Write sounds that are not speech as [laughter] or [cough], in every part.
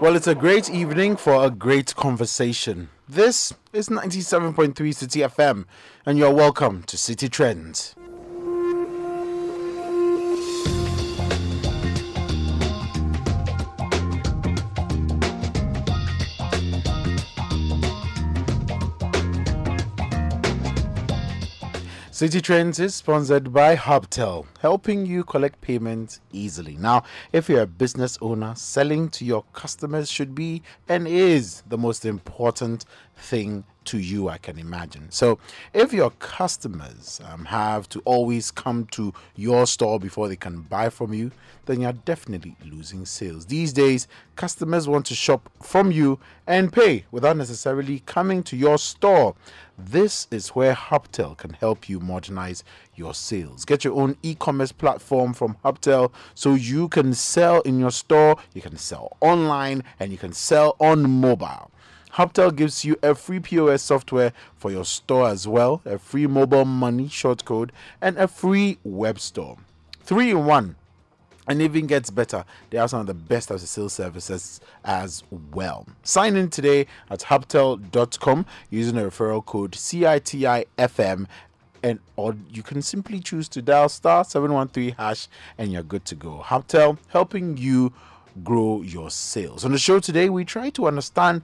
Well, it's a great evening for a great conversation. This is 97.3 Citi FM, and you're welcome to City Trends. City Trends is sponsored by Hubtel, helping you collect payments easily. Now, if you're a business owner, selling to your customers should be and is the most important thing to you, I can imagine. So, if your customers um, have to always come to your store before they can buy from you, then you're definitely losing sales. These days, customers want to shop from you and pay without necessarily coming to your store. This is where Hubtel can help you modernize your sales. Get your own e commerce platform from Hubtel so you can sell in your store, you can sell online, and you can sell on mobile. Hubtel gives you a free POS software for your store as well, a free mobile money shortcode, and a free web store. Three in one and even gets better. They are some of the best the sales services as well. Sign in today at hubtel.com using the referral code CITIFM and or you can simply choose to dial star 713 hash and you're good to go. Hubtel helping you grow your sales. On the show today, we try to understand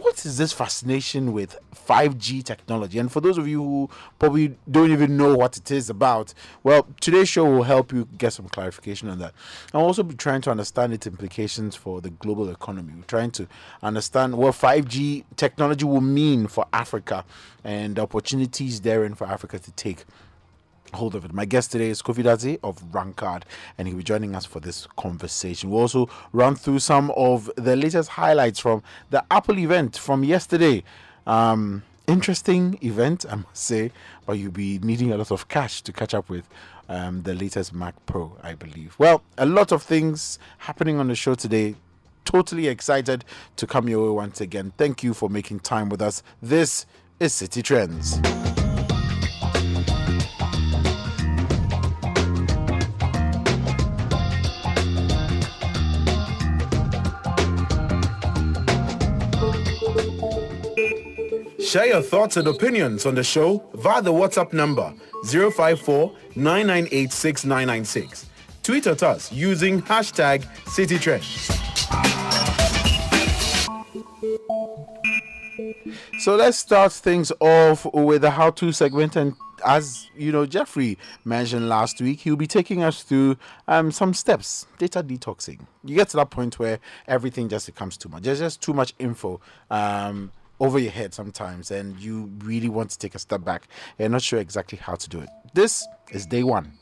what is this fascination with 5G technology? And for those of you who probably don't even know what it is about, well, today's show will help you get some clarification on that. I'll also be trying to understand its implications for the global economy. We're trying to understand what 5G technology will mean for Africa and the opportunities therein for Africa to take hold of it. My guest today is Kofi Dadzie of Rankard, and he'll be joining us for this conversation. We'll also run through some of the latest highlights from the Apple event from yesterday. Um, interesting event, I must say, but you'll be needing a lot of cash to catch up with um, the latest Mac Pro, I believe. Well, a lot of things happening on the show today. Totally excited to come your way once again. Thank you for making time with us. This is City Trends. Share your thoughts and opinions on the show via the WhatsApp number 054 998 Tweet at us using hashtag CityTrends. So let's start things off with the how-to segment. And as you know jeffrey mentioned last week he'll be taking us through um, some steps data detoxing. You get to that point where everything just becomes too much. There's just too much info um, over your head sometimes and you really want to take a step back you're not sure exactly how to do it this is day one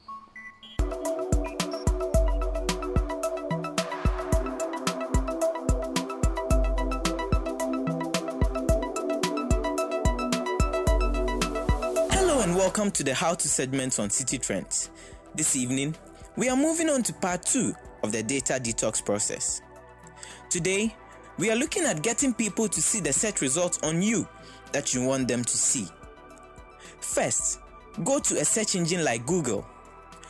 Hello and welcome to the How to segment on City Trends. This evening, we are moving on to part 2 of the data detox process. Today, we are looking at getting people to see the search results on you that you want them to see. First, go to a search engine like Google.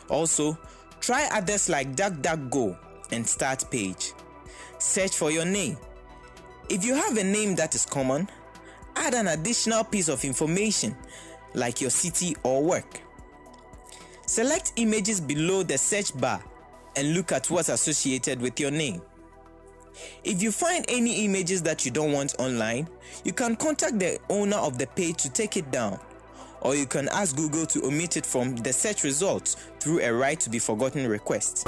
Also, try others like DuckDuckGo and Start Page. Search for your name. If you have a name that is common, add an additional piece of information like your city or work. Select images below the search bar and look at what's associated with your name. If you find any images that you don't want online, you can contact the owner of the page to take it down. Or you can ask Google to omit it from the search results through a right to be forgotten request.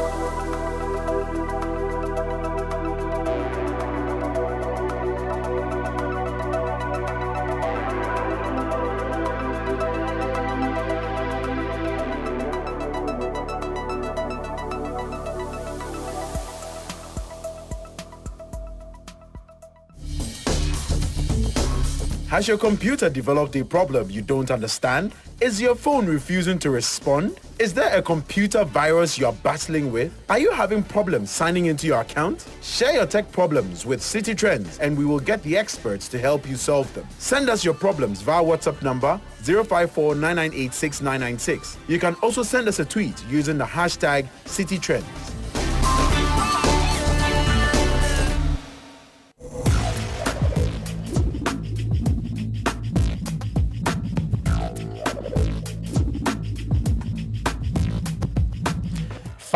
Has your computer developed a problem you don't understand? Is your phone refusing to respond? Is there a computer virus you're battling with? Are you having problems signing into your account? Share your tech problems with City Trends and we will get the experts to help you solve them. Send us your problems via WhatsApp number 054 You can also send us a tweet using the hashtag City Trends.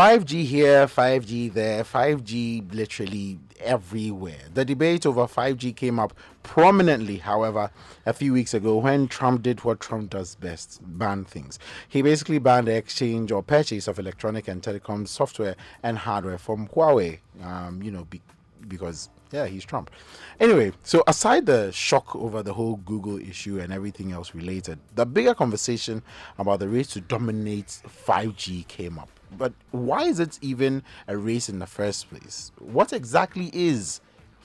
5G here, 5G there, 5G literally everywhere. The debate over 5G came up prominently, however, a few weeks ago when Trump did what Trump does best ban things. He basically banned the exchange or purchase of electronic and telecom software and hardware from Huawei, um, you know, be- because yeah, he's Trump. Anyway, so aside the shock over the whole Google issue and everything else related, the bigger conversation about the race to dominate 5G came up. But why is it even a race in the first place? What exactly is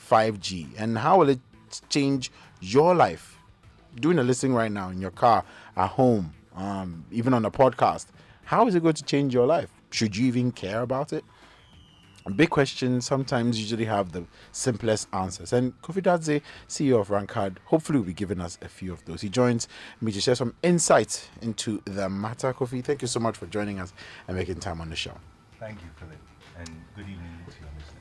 5G and how will it change your life? Doing a listening right now in your car, at home, um, even on a podcast. How is it going to change your life? Should you even care about it? Big questions sometimes usually have the simplest answers. And Kofi Dadzie, CEO of Rankard, hopefully will be giving us a few of those. He joins me to share some insight into the matter. Kofi, thank you so much for joining us and making time on the show. Thank you, Philip, and good evening to your listeners.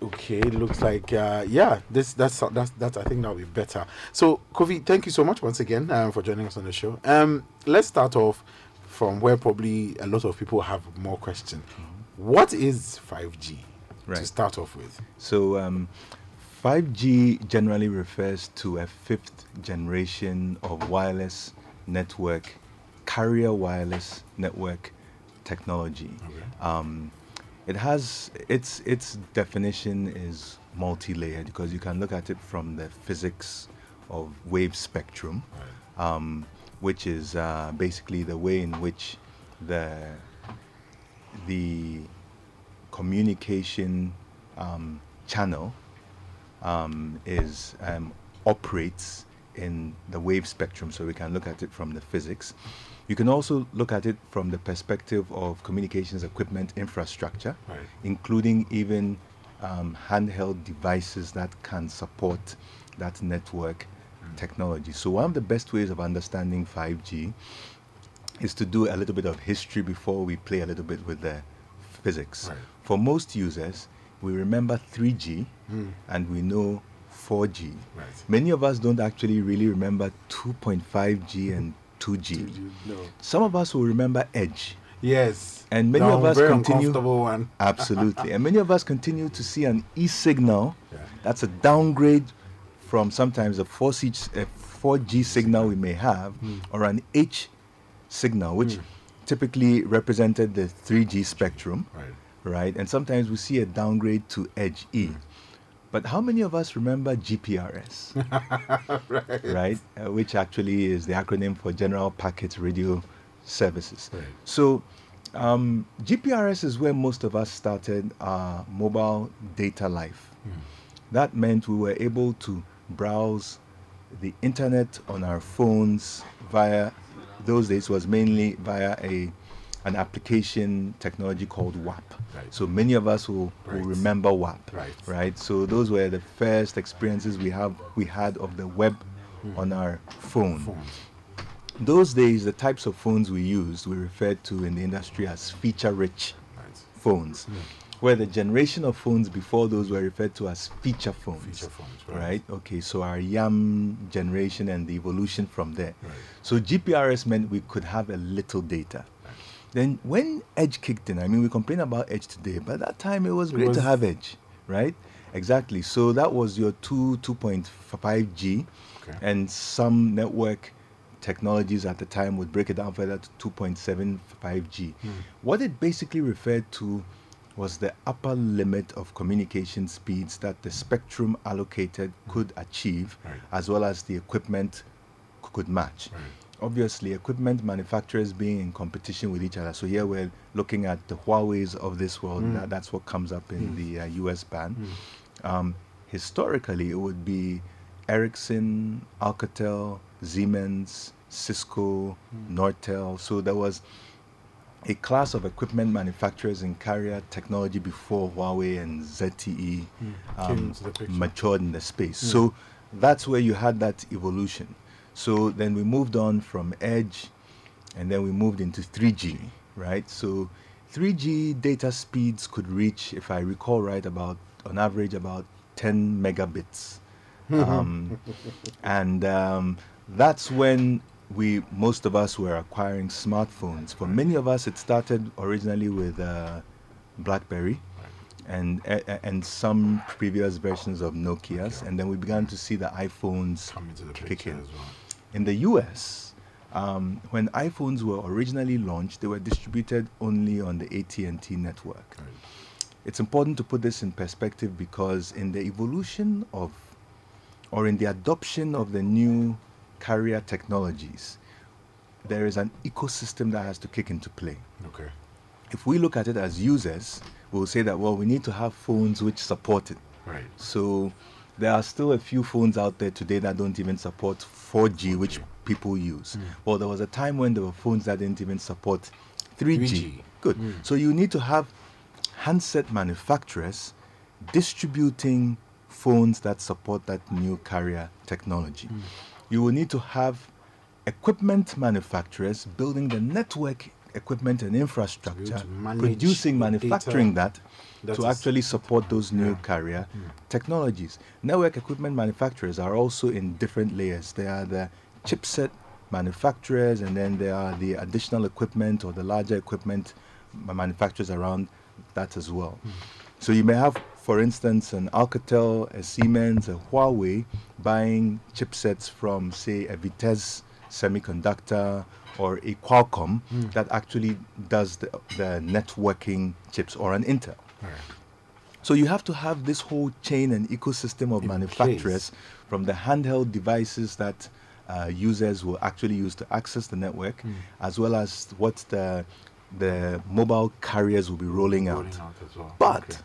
Okay, it looks like uh, yeah, this that's that's that's I think that'll be better. So, Kofi, thank you so much once again um, for joining us on the show. Um, let's start off from where probably a lot of people have more questions. Mm-hmm what is 5G right. to start off with? So, um, 5G generally refers to a fifth generation of wireless network, carrier wireless network technology. Okay. Um, it has its its definition is multi-layered because you can look at it from the physics of wave spectrum, right. um, which is uh, basically the way in which the the communication um, channel um, is um, operates in the wave spectrum, so we can look at it from the physics. You can also look at it from the perspective of communications equipment infrastructure, right. including even um, handheld devices that can support that network mm. technology. So, one of the best ways of understanding 5G is to do a little bit of history before we play a little bit with the physics. Right. For most users, we remember 3G mm. and we know 4G. Right. Many of us don't actually really remember 2.5G and 2G. 2G no. Some of us will remember Edge. Yes. And many no, of us continue one. [laughs] absolutely. And many of us continue to see an E signal. Yeah. That's a downgrade from sometimes a 4G, a 4G signal we may have mm. or an H signal, which mm typically represented the 3G spectrum, right? right? And sometimes we see a downgrade to Edge E. But how many of us remember GPRS? [laughs] right. right? Uh, which actually is the acronym for General Packet Radio Services. Right. So, um, GPRS is where most of us started our mobile data life. Mm. That meant we were able to browse the internet on our phones via those days was mainly via a an application technology called WAP. Right. So many of us will, right. will remember WAP. Right. right. So those were the first experiences we have we had of the web mm. on our phone. Phones. Those days, the types of phones we used we referred to in the industry as feature-rich phones. Mm where the generation of phones before those were referred to as feature phones. Feature phones, right. right? Okay, so our YAM generation and the evolution from there. Right. So GPRS meant we could have a little data. Right. Then when Edge kicked in, I mean, we complain about Edge today, but at that time it was it great was to have Edge, right? Exactly. So that was your 2, 2.5G, okay. and some network technologies at the time would break it down further to 2.75G. Hmm. What it basically referred to was the upper limit of communication speeds that the spectrum allocated could achieve, right. as well as the equipment could match. Right. Obviously, equipment manufacturers being in competition with each other. So here we're looking at the Huawei's of this world. Mm. That, that's what comes up in mm. the uh, US ban. Mm. Um, historically, it would be Ericsson, Alcatel, Siemens, Cisco, mm. Nortel. So there was a class of equipment manufacturers in carrier technology before Huawei and ZTE mm. um, matured in the space. Mm. So that's where you had that evolution. So then we moved on from Edge and then we moved into 3G, right? So 3G data speeds could reach, if I recall right, about on average about 10 megabits. um, [laughs] and um, that's when we most of us were acquiring smartphones. For many of us, it started originally with uh, BlackBerry. And, and some previous versions of Nokia's, and then we began to see the iPhones Come into the kick in. well. In the US, um, when iPhones were originally launched, they were distributed only on the AT&T network. Right. It's important to put this in perspective because in the evolution of, or in the adoption of the new carrier technologies, there is an ecosystem that has to kick into play. Okay. If we look at it as users, we'll say that, well, we need to have phones which support it. Right. So there are still a few phones out there today that don't even support 4G, which people use. Well, there was a time when there were phones that didn't even support 3G. 3G. Good. So you need to have handset manufacturers distributing phones that support that new carrier technology. You will need to have equipment manufacturers building the network equipment and infrastructure, producing, manufacturing that, that to actually support those new Yeah. carrier technologies. Network equipment manufacturers are also in different layers. There are the chipset manufacturers, and then there are the additional equipment or the larger equipment manufacturers around that as well. So you may have, for instance, an Alcatel, a Siemens, a Huawei buying chipsets from, say, a Vitesse semiconductor or a Qualcomm that actually does the, the networking chips or an Intel. Right. So you have to have this whole chain and ecosystem of In manufacturers from the handheld devices that uh, users will actually use to access the network, Hmm. as well as what the the mobile carriers will be rolling, Rolling out. out well. But, Okay.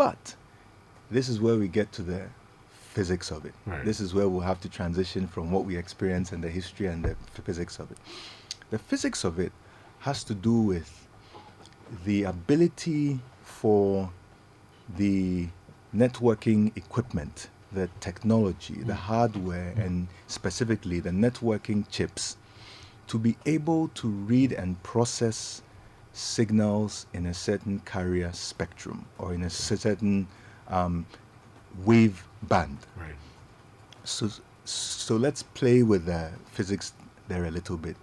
But, this is where we get to the physics of it. Right. This is where we'll have to transition from what we experience and the history and the physics of it. The physics of it has to do with the ability for the networking equipment, the technology, the mm. hardware, and specifically the networking chips to be able to read and process signals in a certain carrier spectrum or in a certain um, wave band. Right. So, so let's play with the physics there a little bit.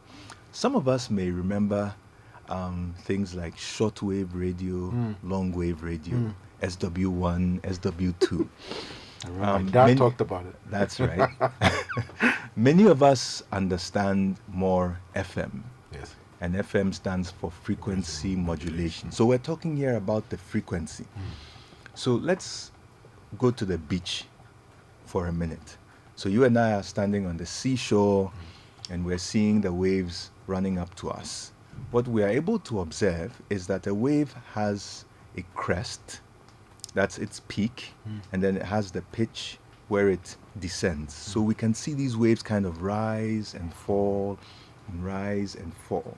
Some of us may remember um, things like shortwave radio, long wave radio, SW1, SW2. [laughs] I remember Um, dad many- talked about it. That's [laughs] right. [laughs] Many of us understand more FM. And FM stands for frequency modulation. So we're talking here about the frequency. Hmm. So let's go to the beach for a minute. So you and I are standing on the seashore hmm. and we're seeing the waves running up to us. What we are able to observe is that a wave has a crest, that's its peak, hmm. and then it has the pitch where it descends. So we can see these waves kind of rise and fall rise and fall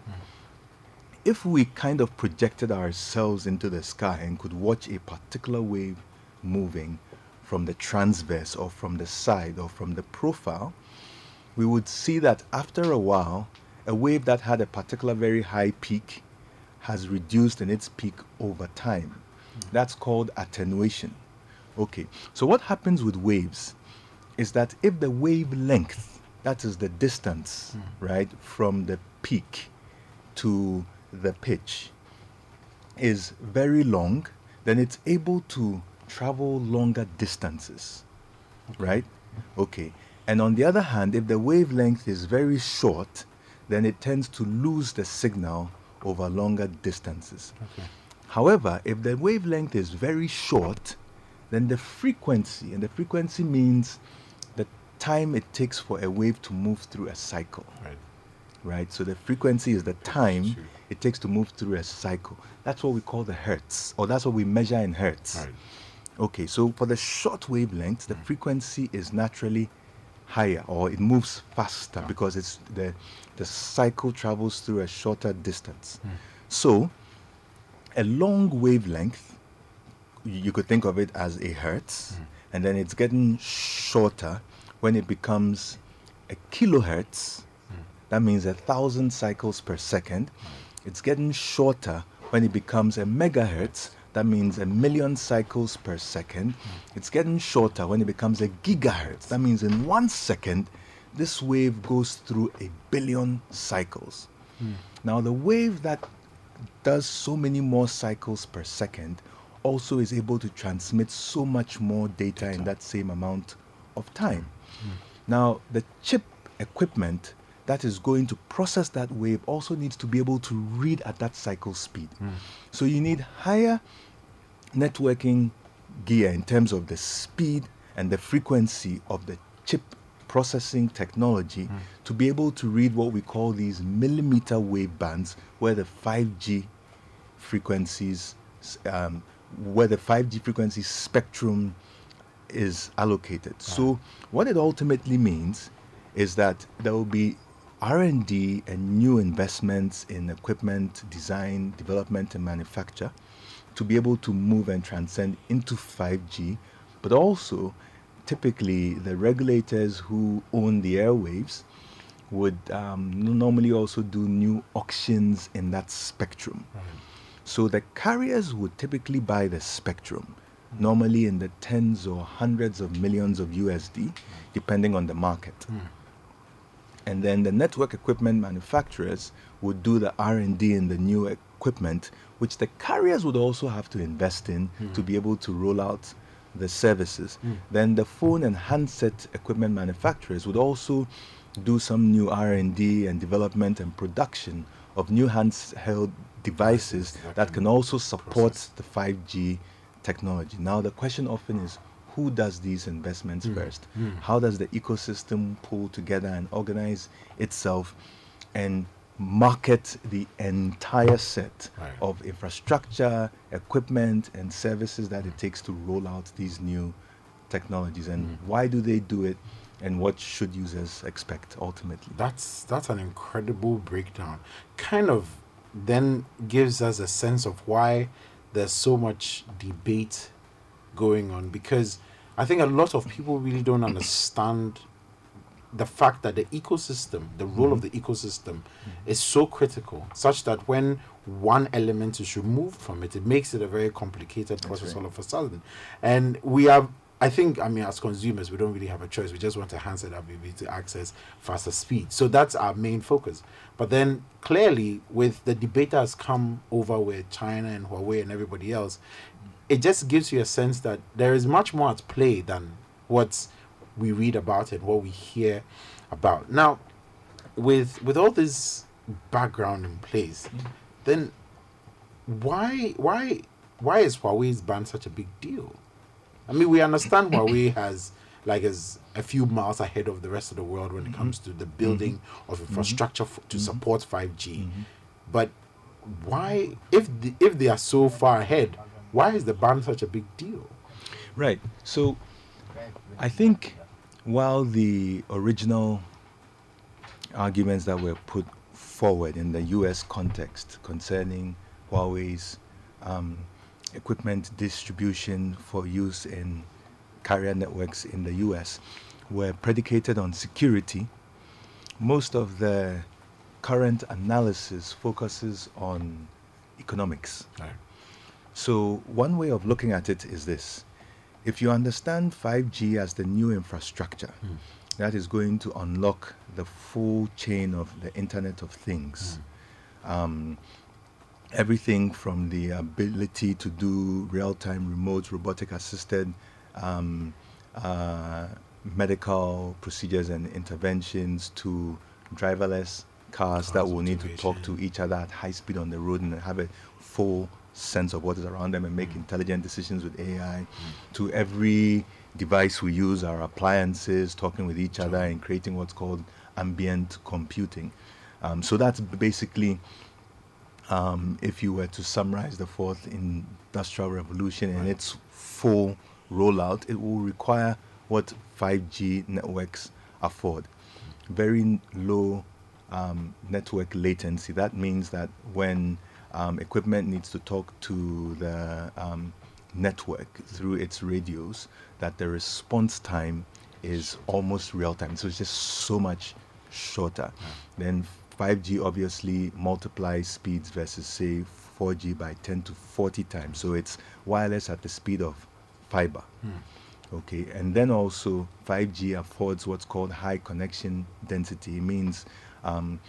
if we kind of projected ourselves into the sky and could watch a particular wave moving from the transverse or from the side or from the profile, we would see that after a while, a wave that had a particular very high peak has reduced in its peak over time. That's called attenuation. Okay, so what happens with waves is that if the wavelength, that is the distance, hmm. right, from the peak to the pitch is very long, then it's able to travel longer distances. Right? Okay. And on the other hand, if the wavelength is very short, then it tends to lose the signal over longer distances. Okay. However, if the wavelength is very short, then the frequency, and the frequency means time it takes for a wave to move through a cycle Right. right? So the frequency is the time it takes to move through a cycle. That's what we call the hertz, or that's what we measure in hertz. Right. Okay, so for the short wavelength, the mm. frequency is naturally higher, or it moves faster ah. because it's the the cycle travels through a shorter distance. Mm. So, a long wavelength, you could think of it as a hertz, mm. and then it's getting shorter when it becomes a kilohertz. That means a thousand cycles per second. It's getting shorter when it becomes a megahertz. That means a million cycles per second. It's getting shorter when it becomes a gigahertz. That means in one second, this wave goes through a billion cycles. Mm. Now, the wave that does so many more cycles per second also is able to transmit so much more data, data. in that same amount of time. Now, the chip equipment that is going to process that wave also needs to be able to read at that cycle speed. Mm. So you need higher networking gear in terms of the speed and the frequency of the chip processing technology mm. to be able to read what we call these millimeter wave bands where the 5G frequencies um, where the 5G frequency spectrum is allocated. Right. So what it ultimately means is that there will be R&D and new investments in equipment design, development and manufacture to be able to move and transcend into 5G, but also typically the regulators who own the airwaves would um, normally also do new auctions in that spectrum. Right. So the carriers would typically buy the spectrum, normally in the tens or hundreds of millions of USD, depending on the market. Mm. And then the network equipment manufacturers would do the R&D in the new equipment, which the carriers would also have to invest in mm. to be able to roll out the services. Mm. Then the phone and handset equipment manufacturers would also do some new R&D and development and production of new handheld devices that can also support the 5G technology. Now the question often is who does these investments mm. first? Mm. How does the ecosystem pull together and organize itself and market the entire set right. of infrastructure, equipment, and services that it takes to roll out these new technologies? And mm. why do they do it? And what should users expect ultimately? That's that's an incredible breakdown. Kind of then gives us a sense of why there's so much debate going on because I think a lot of people really don't understand the fact that the ecosystem, the role mm-hmm. of the ecosystem, mm-hmm. is so critical, such that when one element is removed from it, it makes it a very complicated process right. all of a sudden. And we have I think, I mean, as consumers, we don't really have a choice. We just want a handset that we be to access faster speed. So that's our main focus. But then clearly, with the debate that's come over with China and Huawei and everybody else, it just gives you a sense that there is much more at play than what we read about and what we hear about. Now, with with all this background in place, mm. then why why why is Huawei's ban such a big deal? I mean, we understand Huawei has like is a few miles ahead of the rest of the world when it comes to the building mm-hmm. of infrastructure f- to mm-hmm. support 5G. Mm-hmm. But why, if the, if they are so far ahead, why is the ban such a big deal? Right. So, I think while the original arguments that were put forward in the U.S. context concerning Huawei's um, equipment distribution for use in carrier networks in the US were predicated on security. Most of the current analysis focuses on economics. Right. So, one way of looking at it is this if you understand 5G as the new infrastructure, mm. that is going to unlock the full chain of the Internet of Things. Mm. Um, everything from the ability to do real-time remote robotic assisted um, uh, medical procedures and interventions to driverless cars that will need to talk to each other at high speed on the road and have a full sense of what is around them and make mm. intelligent decisions with AI mm. to every device we use our appliances talking with each other and creating what's called ambient computing um, so that's basically um, if you were to summarize the fourth industrial revolution and its full rollout, it will require what 5G networks afford. Very low um, network latency. That means that when um, equipment needs to talk to the um, network through its radios, that the response time is almost real time. So it's just so much shorter. Then 5G obviously multiplies speeds versus say 4G by 10 to 40 times. So it's wireless at the speed of fiber. Mm. Okay, and then also 5G affords what's called high connection density. It means um,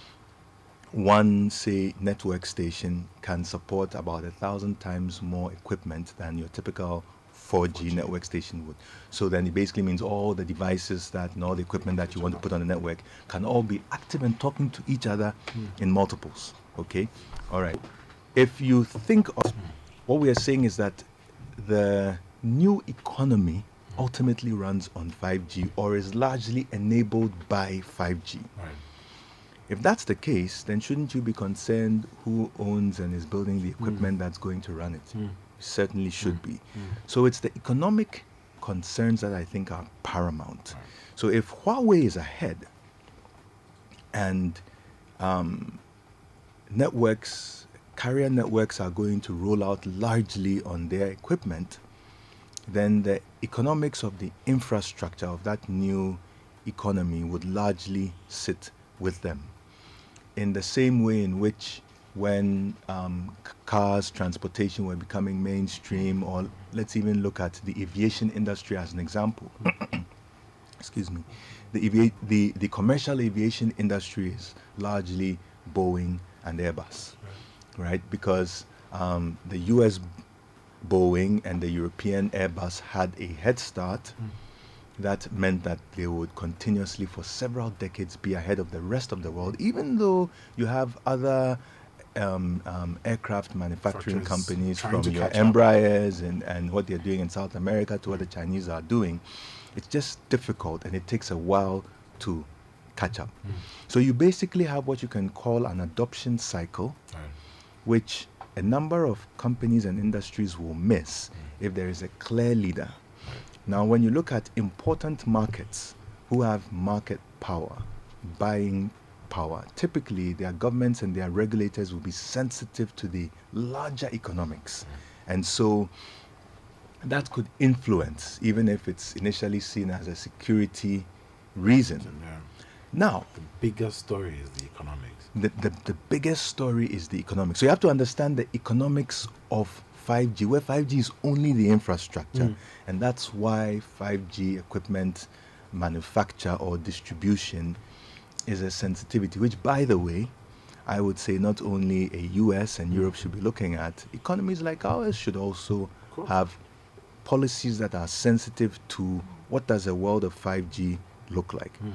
one, say, network station can support about a thousand times more equipment than your typical 4G, 4G, network station would. So then it basically means all the devices that and all the equipment that you want to put on the network can all be active and talking to each other mm. in multiples. Okay? All right. If you think of what we are saying is that the new economy ultimately runs on 5G or is largely enabled by 5G. Right. If that's the case, then shouldn't you be concerned who owns and is building the equipment mm. that's going to run it? Mm. Certainly should mm. be. Mm. So it's the economic concerns that I think are paramount. Right. So if Huawei is ahead and um, networks, carrier networks are going to roll out largely on their equipment, then the economics of the infrastructure of that new economy would largely sit with them in the same way in which when um, cars, transportation were becoming mainstream, or let's even look at the aviation industry as an example. [clears throat] Excuse me. The, avi- the, the commercial aviation industry is largely Boeing and Airbus, right? right? Because um, the US Boeing and the European Airbus had a head start. Mm that meant that they would continuously for several decades be ahead of the rest of the world, even though you have other um, um, aircraft manufacturing companies from your Embraers and, and what they're doing in South America to what the Chinese are doing. It's just difficult and it takes a while to catch up. Mm. So you basically have what you can call an adoption cycle, right. which a number of companies and industries will miss mm. if there is a clear leader now, when you look at important markets who have market power, buying power, typically their governments and their regulators will be sensitive to the larger economics. And so that could influence, even if it's initially seen as a security reason. Yeah. Now, the biggest story is the economics. The, the, the biggest story is the economics. So you have to understand the economics of 5G, where 5G is only the infrastructure. Mm. And that's why 5G equipment manufacture or distribution is a sensitivity, which, by the way, I would say not only a US and Europe should be looking at, economies like ours should also have policies that are sensitive to what does a world of 5G look like. Mm.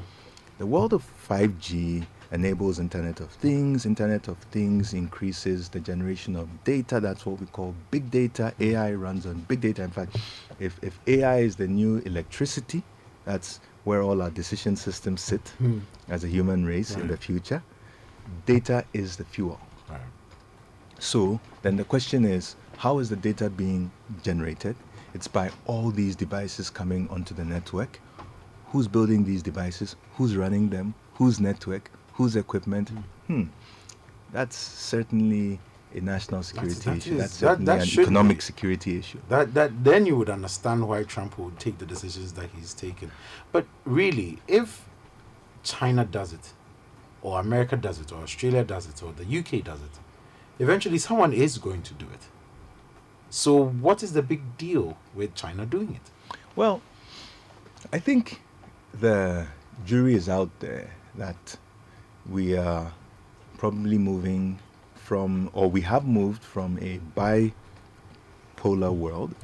The world of 5G enables Internet of Things. Internet of Things increases the generation of data. That's what we call big data. AI runs on big data. In fact, if, if AI is the new electricity, that's where all our decision systems sit mm. as a human race right. in the future. Data is the fuel. Right. So then the question is, how is the data being generated? It's by all these devices coming onto the network. Who's building these devices? Who's running them? Whose network? whose equipment. Hmm. That's certainly a national security that's, that issue. Is, That's certainly that, that an economic be. security issue. That that then you would understand why Trump would take the decisions that he's taken. But really, if China does it, or America does it, or Australia does it, or the UK does it, eventually someone is going to do it. So what is the big deal with China doing it? Well, I think the jury is out there that we are probably moving from, or we have moved from a bipolar world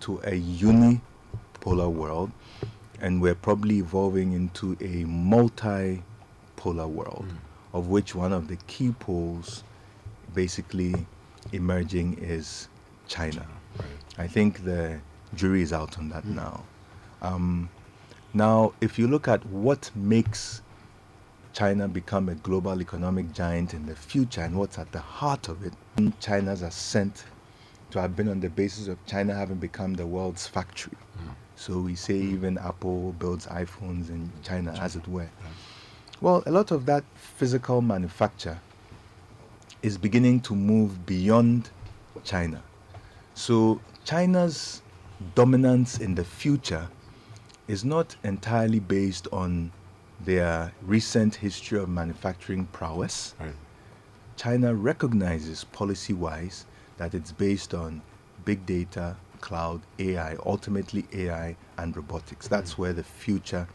to a unipolar world, and we're probably evolving into a multipolar world, mm. of which one of the key poles basically emerging is China. Right. I think the jury is out on that mm. now. Um, now, if you look at what makes China become a global economic giant in the future and what's at the heart of it. China's ascent to have been on the basis of China having become the world's factory. Mm. So we say mm. even Apple builds iPhones in China, China. as it were. Yeah. Well, a lot of that physical manufacture is beginning to move beyond China. So China's dominance in the future is not entirely based on their recent history of manufacturing prowess, right. China recognizes policy wise that it's based on big data, cloud, AI, ultimately AI and robotics. That's mm. where the future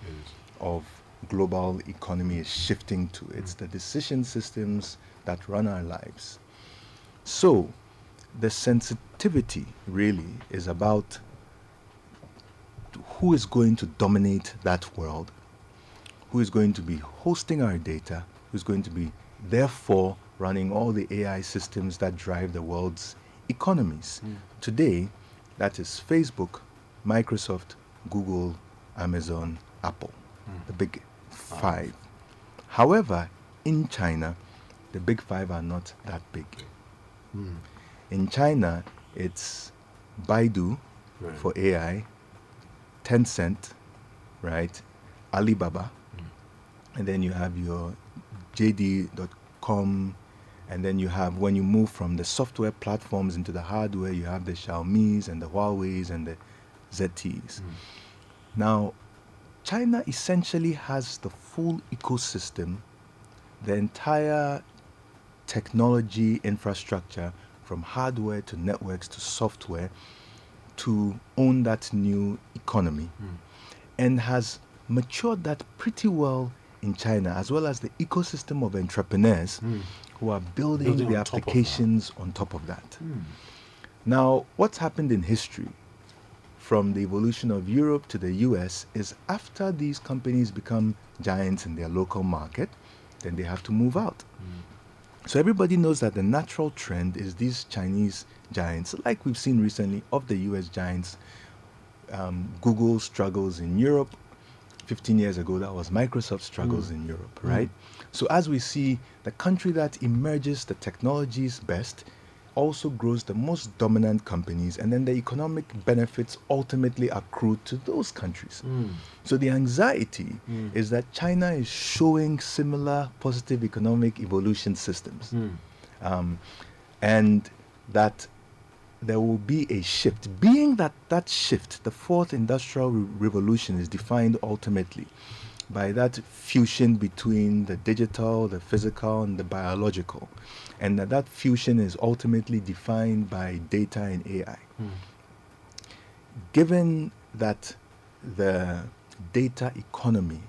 of global economy is shifting to. It's the decision systems that run our lives. So, the sensitivity really is about who is going to dominate that world, who is going to be hosting our data, who's going to be, therefore, running all the AI systems that drive the world's economies. Mm. Today, that is Facebook, Microsoft, Google, Amazon, Apple, mm. the big five. However, in China, the big five are not that big. Mm. In China, it's Baidu right. for AI, Tencent, right? Alibaba. And then you have your JD.com, and then you have when you move from the software platforms into the hardware, you have the Xiaomi's and the Huawei's and the ZTE's. Mm. Now, China essentially has the full ecosystem, the entire technology infrastructure from hardware to networks to software to own that new economy mm. and has matured that pretty well in China, as well as the ecosystem of entrepreneurs mm. who are building, building the on applications top on top of that. Mm. Now, what's happened in history from the evolution of Europe to the US is after these companies become giants in their local market, then they have to move out. Mm. So everybody knows that the natural trend is these Chinese giants, like we've seen recently of the US giants. Um, Google struggles in Europe. 15 years ago, that was Microsoft struggles mm. in Europe, right? Mm. So as we see, the country that emerges the technologies best also grows the most dominant companies, and then the economic benefits ultimately accrue to those countries. Mm. So the anxiety mm. is that China is showing similar positive economic evolution systems, mm. um, and that there will be a shift. Being that that shift, the fourth industrial re- revolution, is defined ultimately by that fusion between the digital, the physical, and the biological and that, that fusion is ultimately defined by data and AI. Mm. Given that the data economy,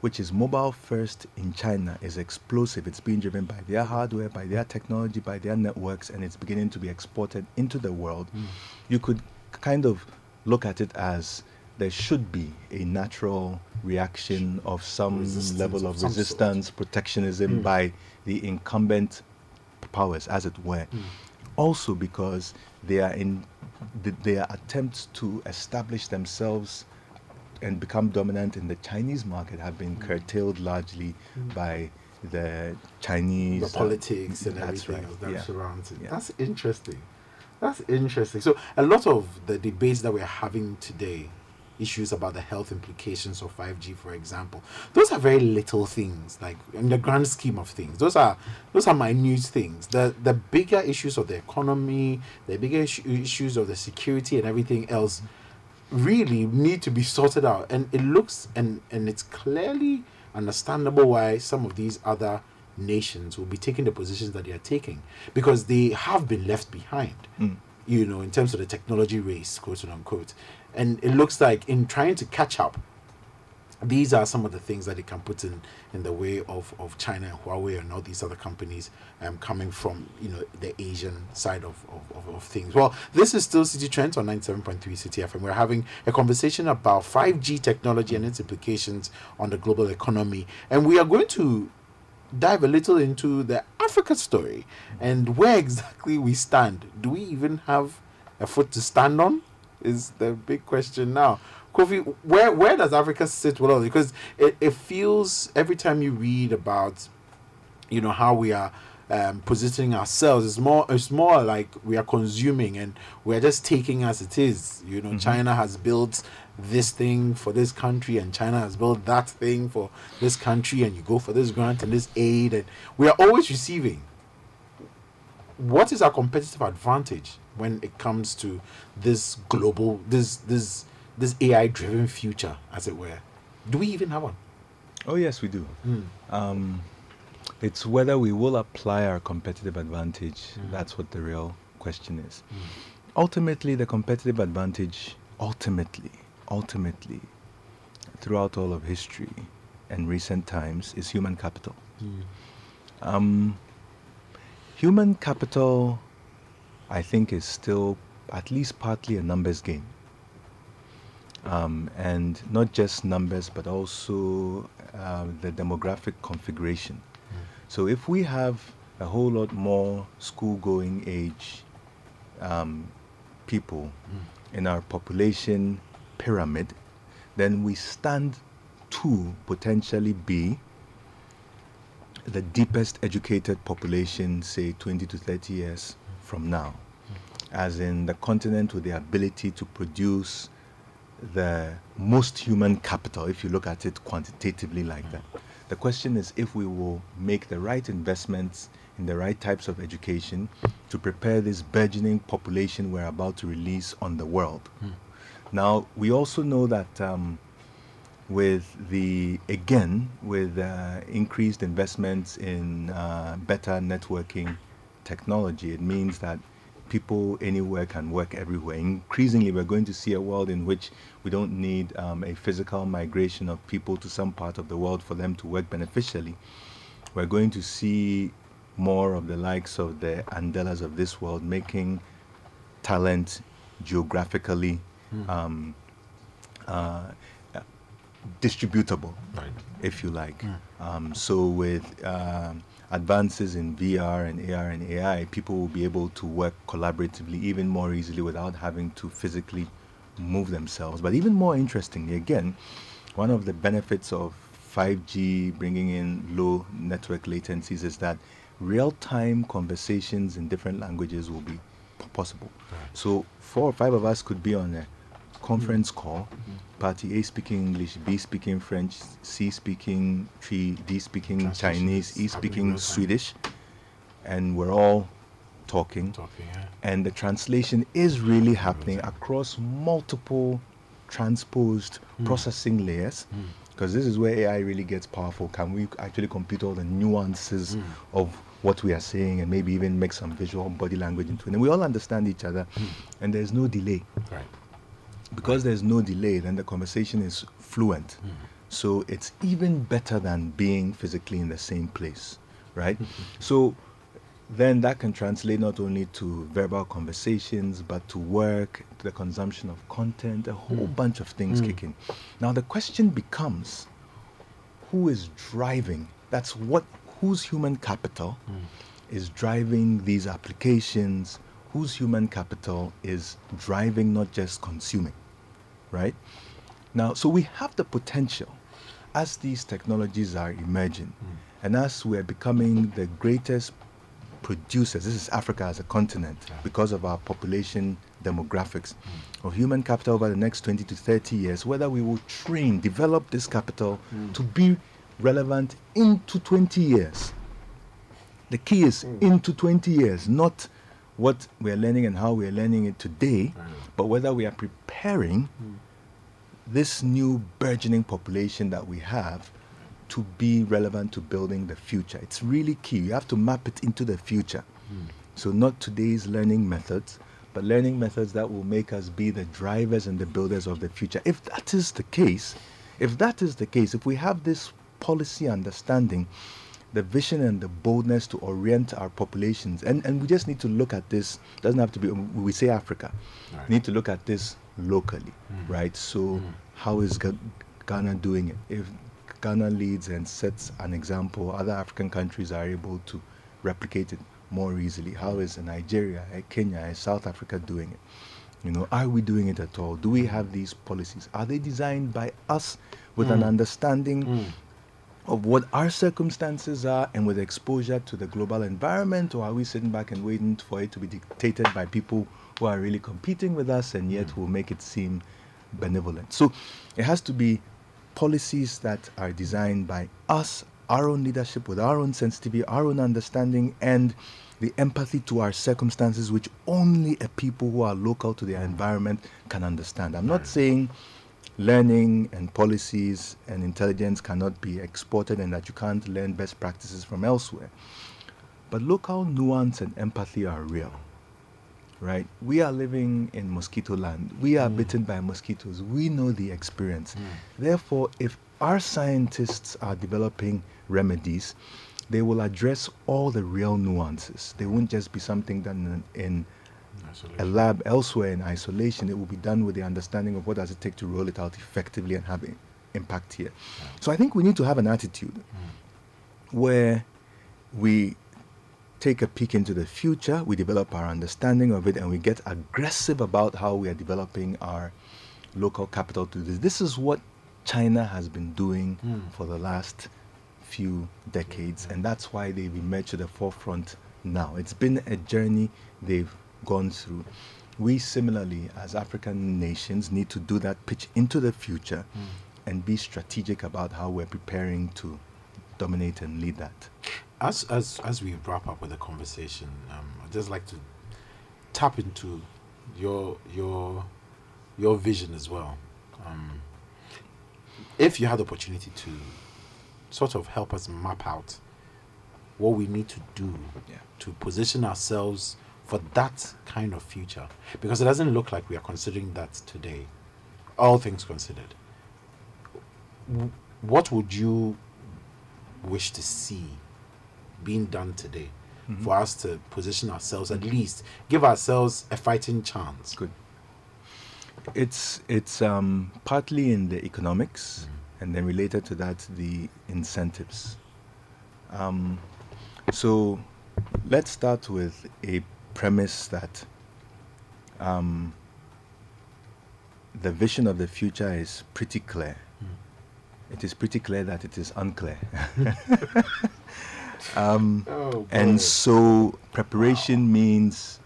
which is mobile first in China, is explosive, it's being driven by their hardware, by their technology, by their networks, and it's beginning to be exported into the world, mm. you could kind of look at it as there should be a natural reaction of some resistance level of, of resistance, sort. protectionism mm. by the incumbent powers, as it were. Mm. Also, because they are in the, their attempts to establish themselves and become dominant in the Chinese market have been mm. curtailed largely mm. by the Chinese the politics uh, and everything right. that yeah. surrounds it. Yeah. That's interesting. That's interesting. So a lot of the debates that we're having today issues about the health implications of 5G, for example. Those are very little things, like in the grand scheme of things. Those are those are minute things. The the bigger issues of the economy, the bigger issues of the security and everything else really need to be sorted out. And it looks and and it's clearly understandable why some of these other nations will be taking the positions that they are taking because they have been left behind. Mm. You know, in terms of the technology race, quote unquote and it looks like in trying to catch up these are some of the things that it can put in in the way of, of China and Huawei and all these other companies um, coming from you know the Asian side of, of, of, things. Well, this is still City Trends on 97.3 Citi FM. We're having a conversation about 5G technology and its implications on the global economy. And we are going to dive a little into the Africa story and where exactly we stand. Do we even have a foot to stand on? is the big question now. Kofi, where where does Africa sit with all Because it, it feels every time you read about, you know, how we are um, positioning ourselves, it's more it's more like we are consuming and we're just taking as it is. You know, mm-hmm. China has built this thing for this country and China has built that thing for this country and you go for this grant and this aid and we are always receiving. What is our competitive advantage? when it comes to this global this this this AI driven future, as it were? Do we even have one? Oh yes, we do. Mm. Um, it's whether we will apply our competitive advantage. Mm. That's what the real question is. Mm. Ultimately, the competitive advantage, ultimately, ultimately, throughout all of history and recent times, is human capital. Mm. Um, human capital, I think, is still at least partly a numbers game. Um, and not just numbers, but also uh, the demographic configuration. Mm. So if we have a whole lot more school-going age um, people mm. in our population pyramid, then we stand to potentially be the deepest educated population, say 20 to 30 years from now, as in the continent with the ability to produce the most human capital, if you look at it quantitatively like that. The question is if we will make the right investments in the right types of education to prepare this burgeoning population we're about to release on the world. Mm. Now, we also know that um, with the, again, with uh, increased investments in uh, better networking technology, it means that people anywhere can work everywhere. Increasingly, we're going to see a world in which we don't need um, a physical migration of people to some part of the world for them to work beneficially. We're going to see more of the likes of the Andelas of this world making talent geographically mm. um, uh, distributable, right. if you like. Mm. Um, so with um, advances in VR and AR and AI, people will be able to work collaboratively even more easily without having to physically move themselves. But even more interestingly, again, one of the benefits of 5G bringing in low network latencies is that real-time conversations in different languages will be possible. So four or five of us could be on a conference call, party A speaking English, B speaking French, C speaking Twi, D speaking Chinese, E speaking Swedish, and we're all talking. talking yeah. And the translation is really happening across multiple transposed mm. processing layers. Because mm. this is where AI really gets powerful. Can we actually compute all the nuances mm. of what we are saying and maybe even make some visual body language into it. And we all understand each other mm. and there's no delay. Right. Because there's no delay, then the conversation is fluent. Mm. So it's even better than being physically in the same place, right? so then that can translate not only to verbal conversations, but to work, to the consumption of content, a whole mm. bunch of things mm. kicking. Now the question becomes who is driving? That's what whose human capital mm. is driving these applications, whose human capital is driving not just consuming, right? Now, so we have the potential as these technologies are emerging mm. and as we're becoming the greatest producers, this is Africa as a continent, yeah. because of our population demographics, mm. of human capital over the next 20 to 30 years, whether we will train, develop this capital mm. to be relevant into 20 years. The key is mm. into 20 years, not what we're learning and how we're learning it today, but whether we are preparing mm. this new burgeoning population that we have to be relevant to building the future. It's really key. You have to map it into the future. Mm. So, not today's learning methods, but learning methods that will make us be the drivers and the builders of the future. If that is the case, if that is the case, if we have this policy understanding, the vision and the boldness to orient our populations. And, and we just need to look at this, doesn't have to be, we say Africa, right. we need to look at this locally, mm. right? So, mm. how is Ghana doing it? If Ghana leads and sets an example, other African countries are able to replicate it more easily. How is Nigeria, Kenya, South Africa doing it? You know, are we doing it at all? Do we have these policies? Are they designed by us with mm. an understanding mm of what our circumstances are and with exposure to the global environment, or are we sitting back and waiting for it to be dictated by people who are really competing with us and yet will make it seem benevolent? So it has to be policies that are designed by us, our own leadership, with our own sensitivity, our own understanding, and the empathy to our circumstances, which only a people who are local to their environment can understand. I'm not saying learning and policies and intelligence cannot be exported and that you can't learn best practices from elsewhere. But local nuance and empathy are real. right? We are living in mosquito land. We are mm. bitten by mosquitoes. We know the experience. Mm. Therefore, if our scientists are developing remedies, they will address all the real nuances. They won't just be something done in, in a lab elsewhere in isolation. It will be done with the understanding of what does it take to roll it out effectively and have an impact here. Yeah. So I think we need to have an attitude mm. where we take a peek into the future, we develop our understanding of it, and we get aggressive about how we are developing our local capital to this. This is what China has been doing mm. for the last few decades, and that's why they've emerged to the forefront now. It's been a journey they've gone through. We similarly, as African nations, need to do that pitch into the future mm. and be strategic about how we're preparing to dominate and lead that as as as we wrap up with the conversation, um, I'd just like to tap into your your your vision as well. Um, if you had the opportunity to sort of help us map out what we need to do yeah. to position ourselves for that kind of future, because it doesn't look like we are considering that today. All things considered, what would you wish to see being done today? Mm-hmm. for us to position ourselves at least. Give ourselves a fighting chance. Good. It's it's um, partly in the economics mm-hmm. and then related to that the incentives. Um, so let's start with a premise that um, the vision of the future is pretty clear. Mm. It is pretty clear that it is unclear. [laughs] [laughs] Um, oh, and so preparation wow. means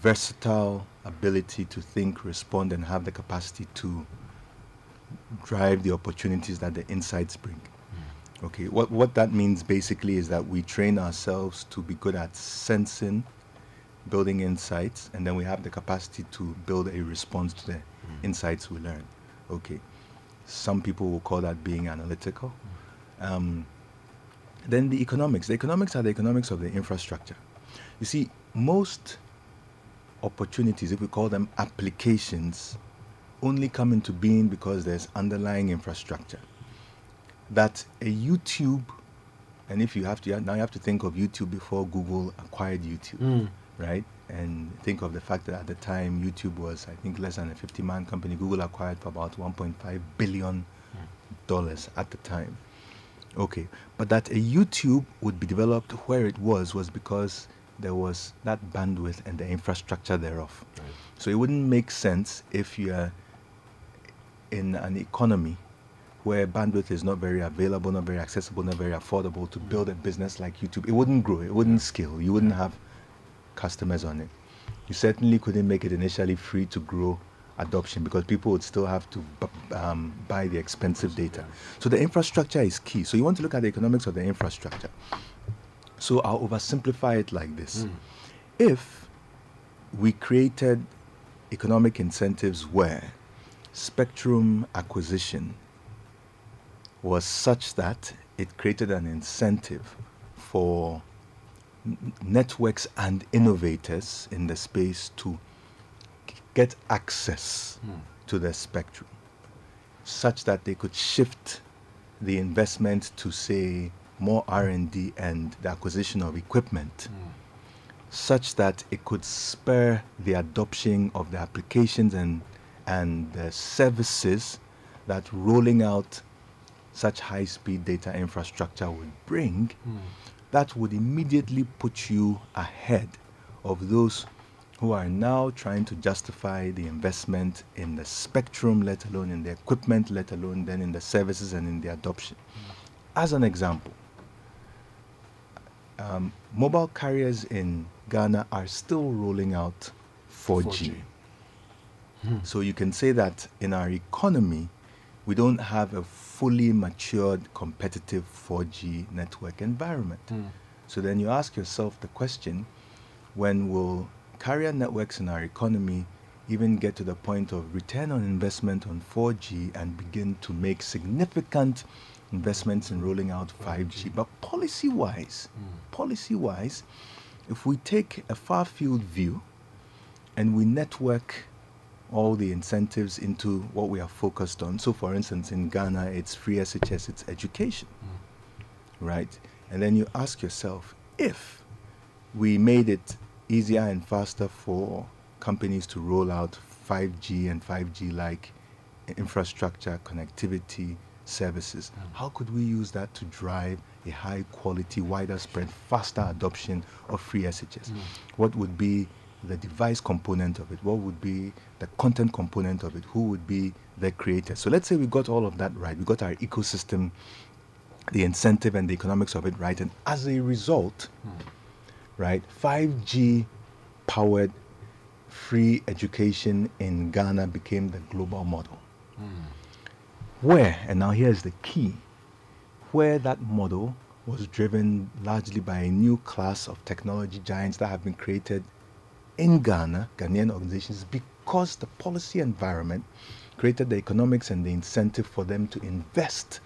versatile ability to think, respond, and have the capacity to drive the opportunities that the insights bring. Mm. Okay, what, what that means basically is that we train ourselves to be good at sensing, building insights, and then we have the capacity to build a response to the mm. insights we learn. Okay, some people will call that being analytical. Mm. Um, then the economics. The economics are the economics of the infrastructure. You see, most opportunities, if we call them applications, only come into being because there's underlying infrastructure. That a YouTube, and if you have to, now you have to think of YouTube before Google acquired YouTube, mm. Right? And think of the fact that at the time YouTube was, I think, less than a 50 man company. Google acquired for about 1.5 billion dollars at the time. Okay, but that a YouTube would be developed where it was was because there was that bandwidth and the infrastructure thereof. Right. So it wouldn't make sense if you are in an economy where bandwidth is not very available, not very accessible, not very affordable to build a business like YouTube. It wouldn't grow, it wouldn't scale, you wouldn't have customers on it. You certainly couldn't make it initially free to grow adoption because people would still have to um, buy the expensive data. So the infrastructure is key. So you want to look at the economics of the infrastructure. So I'll oversimplify it like this. Mm. If we created economic incentives where spectrum acquisition was such that it created an incentive for networks and innovators in the space to get access mm. to the spectrum such that they could shift the investment to say more R&D and the acquisition of equipment mm. such that it could spur the adoption of the applications and and the services that rolling out such high speed data infrastructure would bring mm. That would immediately put you ahead of those who are now trying to justify the investment in the spectrum, let alone in the equipment, let alone then in the services and in the adoption. As an example, um, mobile carriers in Ghana are still rolling out 4G. 4G. Hmm. So you can say that in our economy, we don't have a fully matured competitive 4G network environment. Hmm. So then you ask yourself the question when will carrier networks in our economy even get to the point of return on investment on 4G and begin to make significant investments in rolling out 5G. But policy wise, mm. policy wise, if we take a far field view and we network all the incentives into what we are focused on. So, for instance, in Ghana, it's free SHS, it's education, mm. right? And then you ask yourself if we made it easier and faster for companies to roll out 5G and 5G like infrastructure, connectivity, services, mm. how could we use that to drive a high quality, wider spread, faster adoption of free SHS? Mm. What would be the device component of it? What would be the content component of it? Who would be the creator? So let's say we got all of that right. We got our ecosystem, the incentive and the economics of it right. And as a result, mm. right, 5G powered free education in Ghana became the global model. Mm. Where, and now here's the key, where that model was driven largely by a new class of technology giants that have been created in Ghana, Ghanaian organizations, because the policy environment created the economics and the incentive for them to invest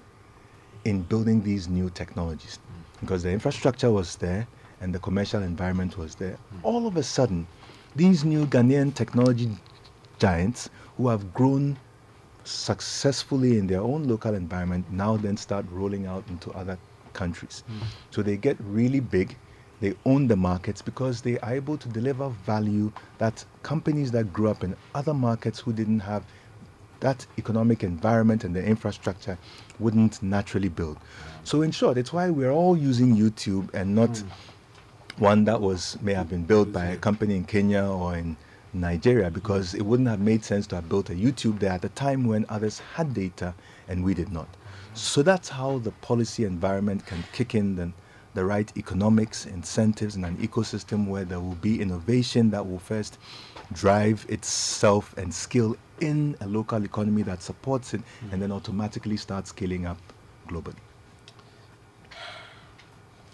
in building these new technologies. Mm. Because the infrastructure was there and the commercial environment was there. Mm. All of a sudden, these new Ghanaian technology giants who have grown successfully in their own local environment now then start rolling out into other countries. Mm. So they get really big they own the markets because they are able to deliver value that companies that grew up in other markets who didn't have that economic environment and the infrastructure wouldn't naturally build. So in short, it's why we're all using YouTube and not mm. one that was may have been built by a company in Kenya or in Nigeria because it wouldn't have made sense to have built a YouTube there at a time when others had data and we did not. So that's how the policy environment can kick in then the right economics, incentives, and an ecosystem where there will be innovation that will first drive itself and scale in a local economy that supports it mm. and then automatically start scaling up globally.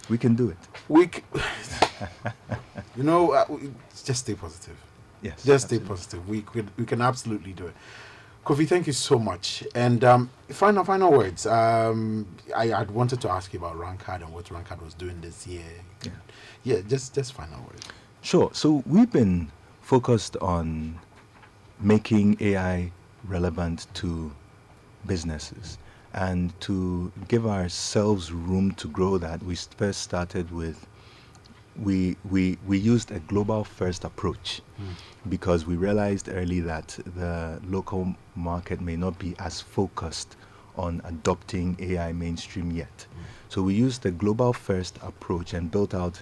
We can do it. We, c- [laughs] you know, uh, just stay positive. Yes, just absolutely. stay positive. We could, we can absolutely do it. Kofi, thank you so much. And um, final final words. Um, I had wanted to ask you about Rankard and what Rankard was doing this year. Yeah, yeah. Just just final words. Sure. So we've been focused on making AI relevant to businesses. And to give ourselves room to grow that, we first started with we, we, we used a global first approach mm. because we realized early that the local market may not be as focused on adopting AI mainstream yet. Mm. So we used the global first approach and built out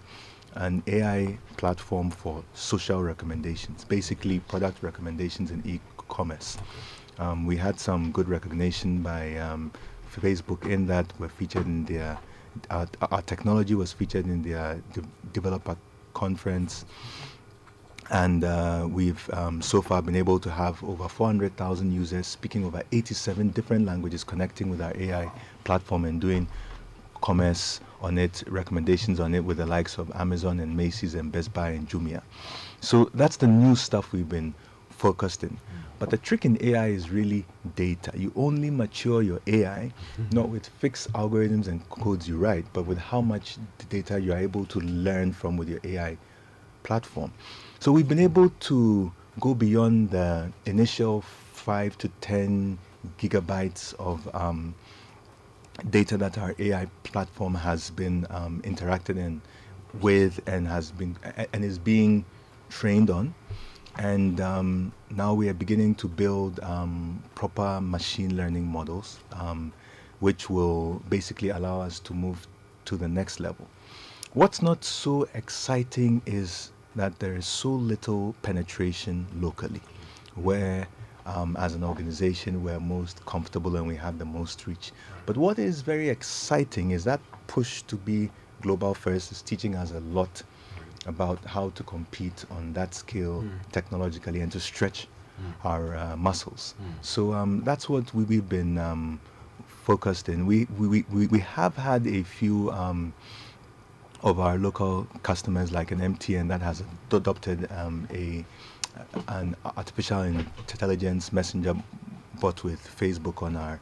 an AI platform for social recommendations, basically product recommendations in e-commerce. Okay. Um, we had some good recognition by um, Facebook in that we're featured in their our, our technology was featured in the de- developer conference and uh, we've um, so far been able to have over 400,000 users speaking over 87 different languages connecting with our AI platform and doing commerce on it, recommendations on it with the likes of Amazon and Macy's and Best Buy and Jumia. So that's the new stuff we've been focused in. But the trick in AI is really data. You only mature your AI mm-hmm. not with fixed algorithms and codes you write, but with how much data you're able to learn from with your AI platform. So we've been able to go beyond the initial five to 10 gigabytes of um, data that our AI platform has been um, interacted in with and has been and is being trained on and um, now we are beginning to build um, proper machine learning models, um, which will basically allow us to move to the next level. What's not so exciting is that there is so little penetration locally, where um, as an organization we're most comfortable and we have the most reach. But what is very exciting is that push to be global first is teaching us a lot about how to compete on that scale mm. technologically and to stretch mm. our uh, muscles. Mm. So um, that's what we, have been um, focused in. We, we, we, we have had a few um, of our local customers, like an MTN, that has adopted um, a an artificial intelligence messenger bot with Facebook on our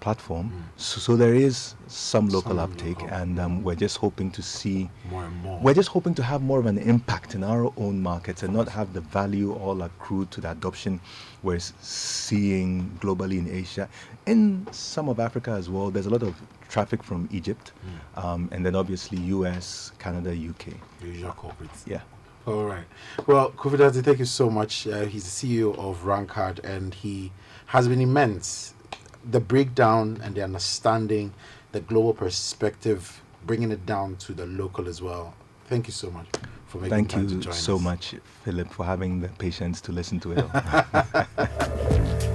platform. Mm. So, so, there is some local some uptake, local. and um, we're just hoping to see more and more. We're just hoping to have more of an impact in our own markets and not have the value all accrued to the adoption we're seeing globally in Asia. In some of Africa as well, there's a lot of traffic from Egypt, mm. um, and then obviously US, Canada, UK. Usual corporates. Yeah. All right. Well, Kofi thank you so much. Uh, he's the CEO of Rankard, and he has been immense. The breakdown and the understanding, the global perspective, bringing it down to the local as well. Thank you so much for making Thank time you to join so us. much, Philip, for having the patience to listen to it. Okay, [laughs] [laughs]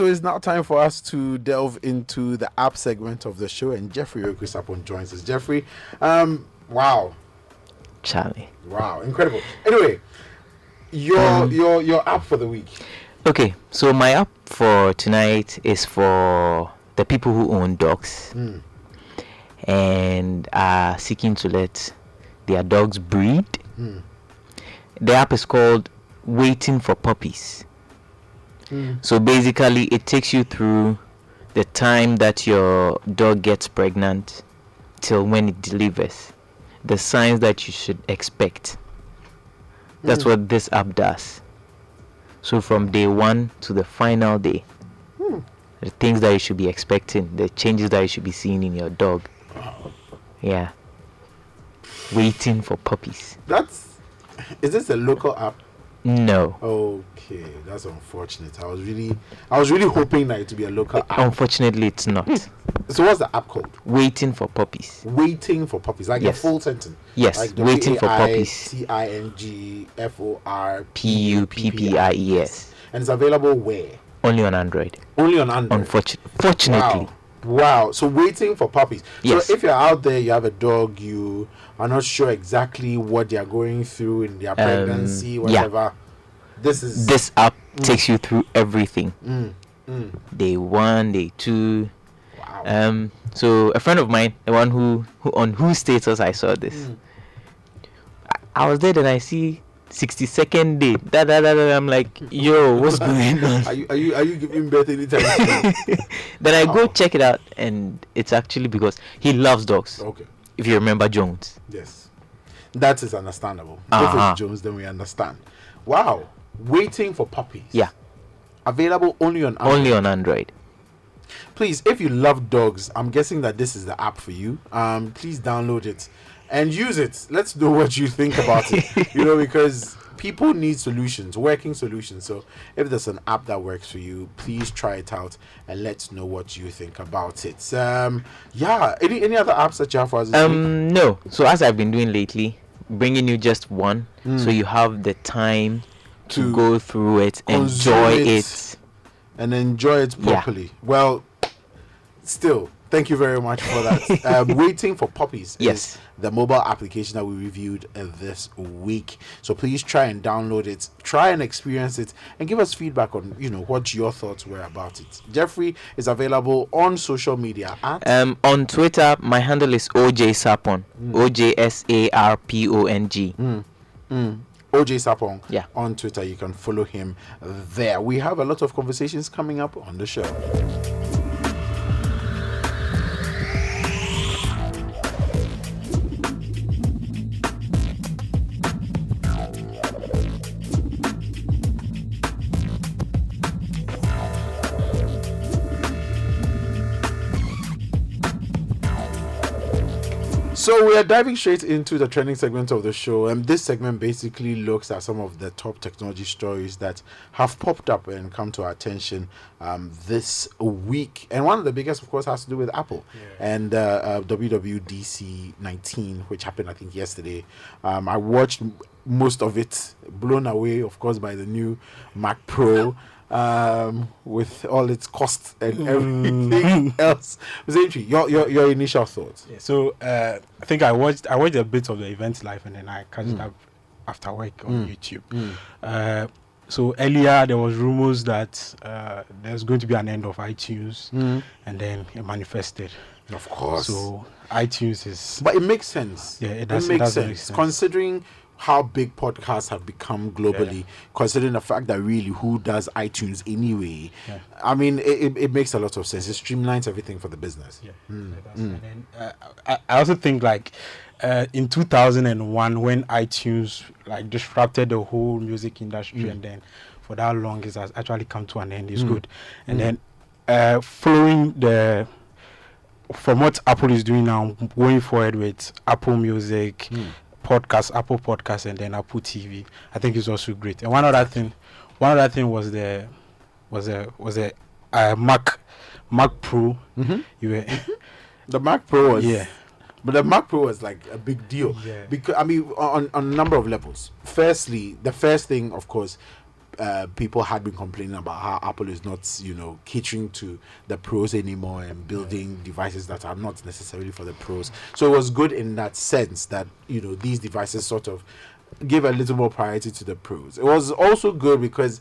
so it's now time for us to delve into the app segment of the show, and Jeffrey Okusapon joins us. Jeffrey, um, wow, Charlie, wow, incredible. Anyway, your um, your your app for the week. Okay, so my app for tonight is for the people who own dogs mm. and are seeking to let their dogs breed. Mm. The app is called Waiting for Puppies. Mm. So basically, it takes you through the time that your dog gets pregnant till when it delivers, the signs that you should expect. That's mm. what this app does. So from day one to the final day, mm. the things that you should be expecting, the changes that you should be seeing in your dog. Yeah. Waiting for puppies. That's. Is this a local app? No. Okay, that's unfortunate. I was really, I was really hoping that it to be a local app. Unfortunately, it's not. Hmm. So what's the app called? Waiting for puppies. Waiting for puppies, like yes. a full sentence. Yes. Like waiting for puppies. C I N G F O R P U P P I E S. And it's available where? Only on Android. Only on Android. Unfortunately. Wow. Wow. So waiting for puppies. Yes. So if you're out there, you have a dog, you are not sure exactly what they are going through in their um, pregnancy, um, whatever. Yeah. This is this app mm. takes you through everything. Mm. Mm. Day one, day two. Wow. Um. So a friend of mine, the one who, who on whose status I saw this, mm. I, I was there and I see 60 second day. Da, da, da, da. I'm like, yo, what's [laughs] going on? Are you are you are you giving birth anytime [laughs] then I go check it out, and it's actually because he loves dogs. Okay. If you remember Jones. Yes. That is understandable. Uh-huh. If it's uh-huh. Jones, then we understand. Wow. Waiting for puppies. Yeah. Available only on Android. Only on Android. Please, if you love dogs, I'm guessing that this is the app for you. Um, please download it and use it. Let's know what you think about it. [laughs] you know, because people need solutions, working solutions. So if there's an app that works for you, please try it out and let's know what you think about it. Um, yeah. Any any other apps that you have for us? Um, week? no. So as I've been doing lately, bringing you just one, mm. so you have the time to, to go through it, enjoy it, it, and enjoy it properly. Yeah. Well, still Thank you very much for that. [laughs] um, waiting for puppies. Yes. the mobile application that we reviewed uh, this week. So please try and download it, try and experience it, and give us feedback on you know what your thoughts were about it. Jeffrey is available on social media at um on Twitter. My handle is OJ Sarpong. Mm. O J S A R P O N G. Mm. Mm. OJ Sarpong yeah. on Twitter. You can follow him there. We have a lot of conversations coming up on the show. So we are diving straight into the trending segment of the show, and this segment basically looks at some of the top technology stories that have popped up and come to our attention um, this week. And one of the biggest, of course, has to do with Apple yeah. and uh, uh, WWDC 19, which happened, I think, yesterday. Um, I watched most of it, blown away, of course, by the new Mac Pro [laughs] um, with all its costs and mm. everything [laughs] else. Zentry, your, your your initial thoughts. Yeah, so uh, I think I watched I watched a bit of the event live and then I catch mm. up after work on mm. YouTube. Mm. Uh, so earlier there was rumors that uh, there's going to be an end of iTunes, mm. and then it manifested. Of course. So iTunes is. But it makes sense. Yeah, it does. It makes it sense, make sense considering how big podcasts have become globally, yeah. considering the fact that really who does iTunes anyway. Yeah. I mean, it, it, makes a lot of sense. It streamlines everything for the business. Yeah, mm. mm. And then uh, I, I also think like uh, in 2001 when iTunes like disrupted the whole music industry, mm. and then for that long it has actually come to an end. It's mm. good, and mm. then uh, following the from what Apple is doing now, going forward with Apple Music, podcast, Apple Podcast, and then Apple TV. I think it's also great. And one other thing, one other thing was the was a was a uh, Mac Mac Pro. Mm-hmm. You were the Mac Pro was yeah. But the Mac Pro was like a big deal yeah. because I mean on on a number of levels. Firstly, the first thing, of course, uh, people had been complaining about how Apple is not, you know, catering to the pros anymore and building devices that are not necessarily for the pros. So it was good in that sense that you know these devices sort of give a little more priority to the pros. It was also good because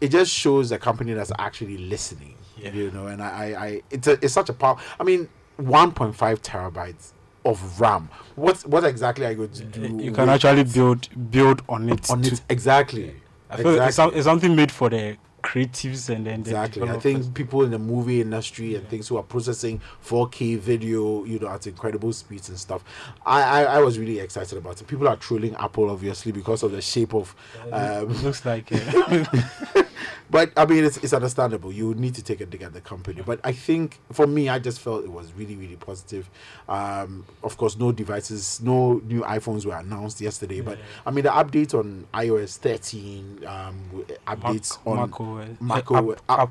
it just shows a company that's actually listening. Yeah. You know, and I, I, I it's a, it's such a power. I mean, 1.5 terabytes of RAM. What what exactly are you going to do? You can actually build build on it. On it exactly. I feel exactly. it's, it's, something made for the creatives and then exactly. I think people in the movie industry and yeah. things who are processing 4K video, you know, at incredible speeds and stuff. I, I, I was really excited about it. People are trolling Apple obviously because of the shape of. Um, looks like. [laughs] [laughs] but I mean, it's, it's understandable. You need to take a dig at the company. But I think for me, I just felt it was really, really positive. Um, of course, no devices, no new iPhones were announced yesterday. Yeah. But I mean, the update on iOS 13, um, updates Mac, on Mac OS, Mac OS,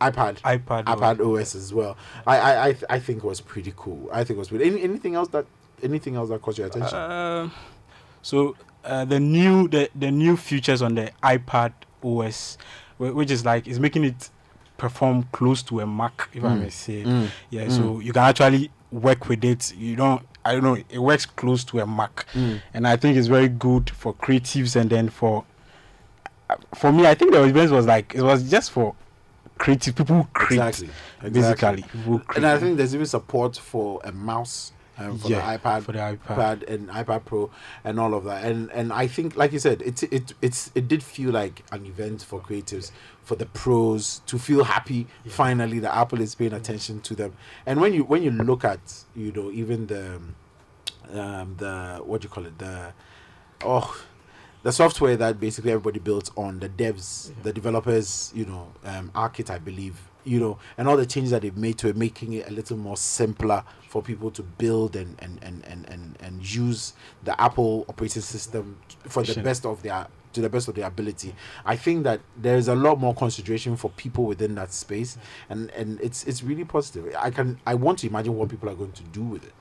iPad, iPad, iPad OS as well. I, I, I, I think it was pretty cool. I think it was pretty. Any, anything else that anything else that caught your attention? Uh, so uh, the new the, the new features on the iPad OS, which is like is making it perform close to a Mac, if mm. I may say. Mm. Yeah, mm. so you can actually work with it. You don't. I don't know. It works close to a Mac, mm. and I think it's very good for creatives and then for. For me, I think the event was like it was just for creative people who create exactly, exactly. basically. And I think there's even support for a mouse um, for yeah, the iPad, for the iPad. and iPad Pro and all of that. And and I think, like you said, it it it's it did feel like an event for creatives, for the pros to feel happy yeah. finally that Apple is paying attention to them. And when you when you look at you know even the um the what do you call it the oh the software that basically everybody builds on the devs yeah. the developers you know um ARKit I believe you know, and all the changes that they've made to it, making it a little more simpler for people to build and and and and and, and use the Apple operating system for the best of their to the best of their ability. I think that there is a lot more consideration for people within that space, and and it's it's really positive. I can I want to imagine what people are going to do with it.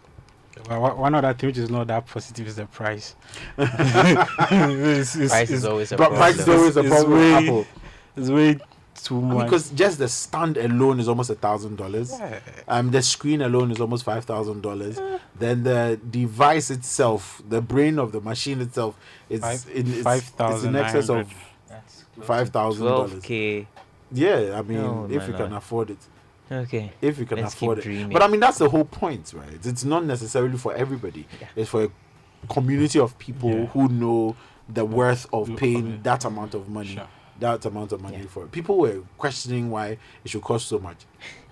Well, one other thing which is not that positive is the price. [laughs] [laughs] it's, it's, price is always a problem. Price is always a problem. Way, Apple. It's way too much. Because just the stand alone is almost a thousand dollars. Um, the screen alone is almost five thousand dollars. Then the device itself, the brain of the machine itself, is five, in, it's, five it's in excess of five thousand dollars. K. Yeah, I mean, oh, if you can afford it. Okay. If you can Let's afford it. dreaming. But I mean, that's the whole point, right? It's not necessarily for everybody. Yeah. It's for a community of people Yeah. who know the worth of paying that amount of money. Sure. That amount of money Yeah. for it. People were questioning why it should cost so much.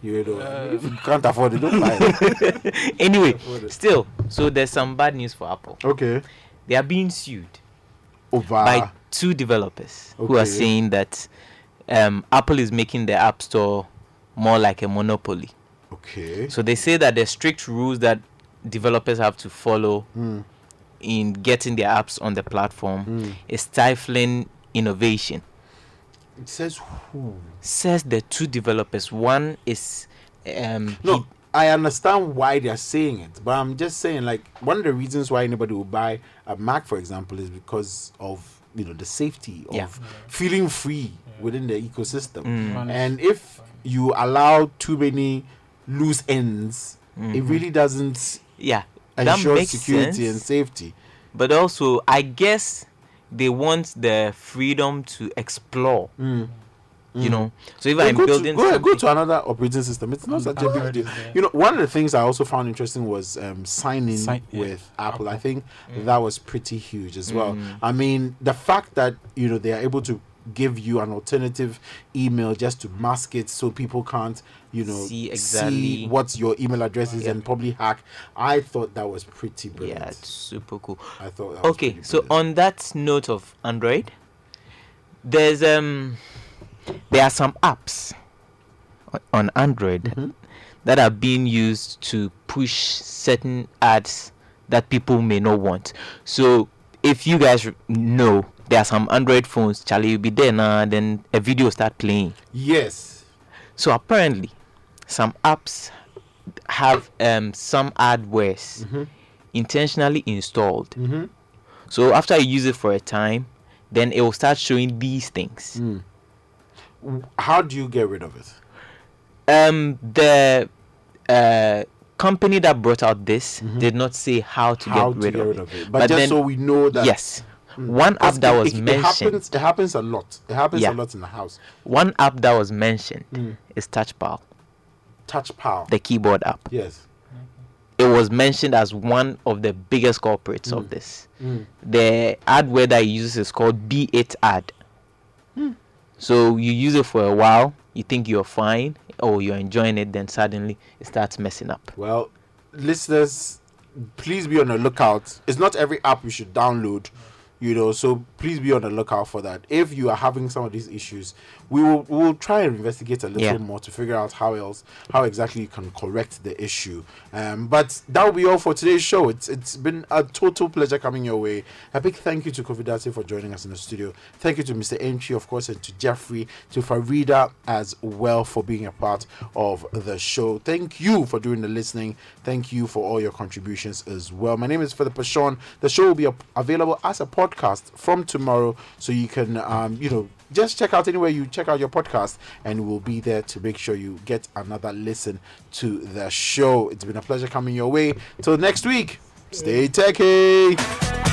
You know, Uh, if you can't afford it, don't buy it. [laughs] anyway, it. still, so there's some bad news for Apple. Okay. They are being sued Over. by two developers who are saying that um, Apple is making the App Store more like a monopoly. okay. So they say that the strict rules that developers have to follow Mm. in getting their apps on the platform Mm. is stifling innovation. It says who? Says the two developers. One is um No, he- I understand why they're saying it, but I'm just saying like one of the reasons why anybody will buy a Mac, for example, is because of you know the safety of Yeah. feeling free within the ecosystem. Mm. And if you allow too many loose ends, it really doesn't yeah Mm-hmm. that ensure makes security and safety. but also I guess they want the freedom to explore. Mm. Mm. You know, so if Go- I'm go, building to, go, go to another operating system. It's not mm. such a big deal. You know, one of the things I also found interesting was um, signing Sign- yeah. with Apple. I think that was pretty huge as well. I mean, the fact that you know they are able to give you an alternative email just to mask it so people can't you know See exactly- what your email address is Yeah. and probably hack i thought that was pretty brilliant yeah, it's super cool. i thought that okay so on that note of android there's um there are some apps on android Mm-hmm. that are being used to push certain ads that people may not want so if you guys know there are some android phones charlie you'll be there now then a video start playing yes so apparently some apps have um some adwares Mm-hmm. intentionally installed so after you use it for a time, then it will start showing these things. Mm. how do you get rid of it Um, the uh, company that brought out this did not say how to Mm-hmm. how get, to rid, get of rid it. of it but, just then, so we know that yes, Mm. one app that was it, it mentioned, happens it happens a lot it happens Yeah. a lot in the house one app that was mentioned Mm. is TouchPal, touch power the keyboard app. yes It was mentioned as one of the biggest culprits of mm. this. Mm. The adware that it uses is called BeiTaAd. Hmm. So you use it for a while, you think you're fine or you're enjoying it, then suddenly it starts messing up. Well, listeners, please be on the lookout. It's not every app you should download, you know. So please be on the lookout for that. If you are having some of these issues, we will we will try and investigate a little Yeah. more to figure out how else how exactly you can correct the issue. Um, but that will be all for today's show. It's it's been a total pleasure coming your way. A big thank you to Kofi Dadzie for joining us in the studio. Thank you to Mr. Entry, of course, and to Jeffrey, to Farida as well for being a part of the show. Thank you for doing the listening. Thank you for all your contributions as well. My name is Philip Pashon. The show will be available as a podcast from tomorrow, so you can, um, you know, just check out anywhere you check out your podcast, and we'll be there to make sure you get another listen to the show. It's been a pleasure coming your way. Till next week, stay techy.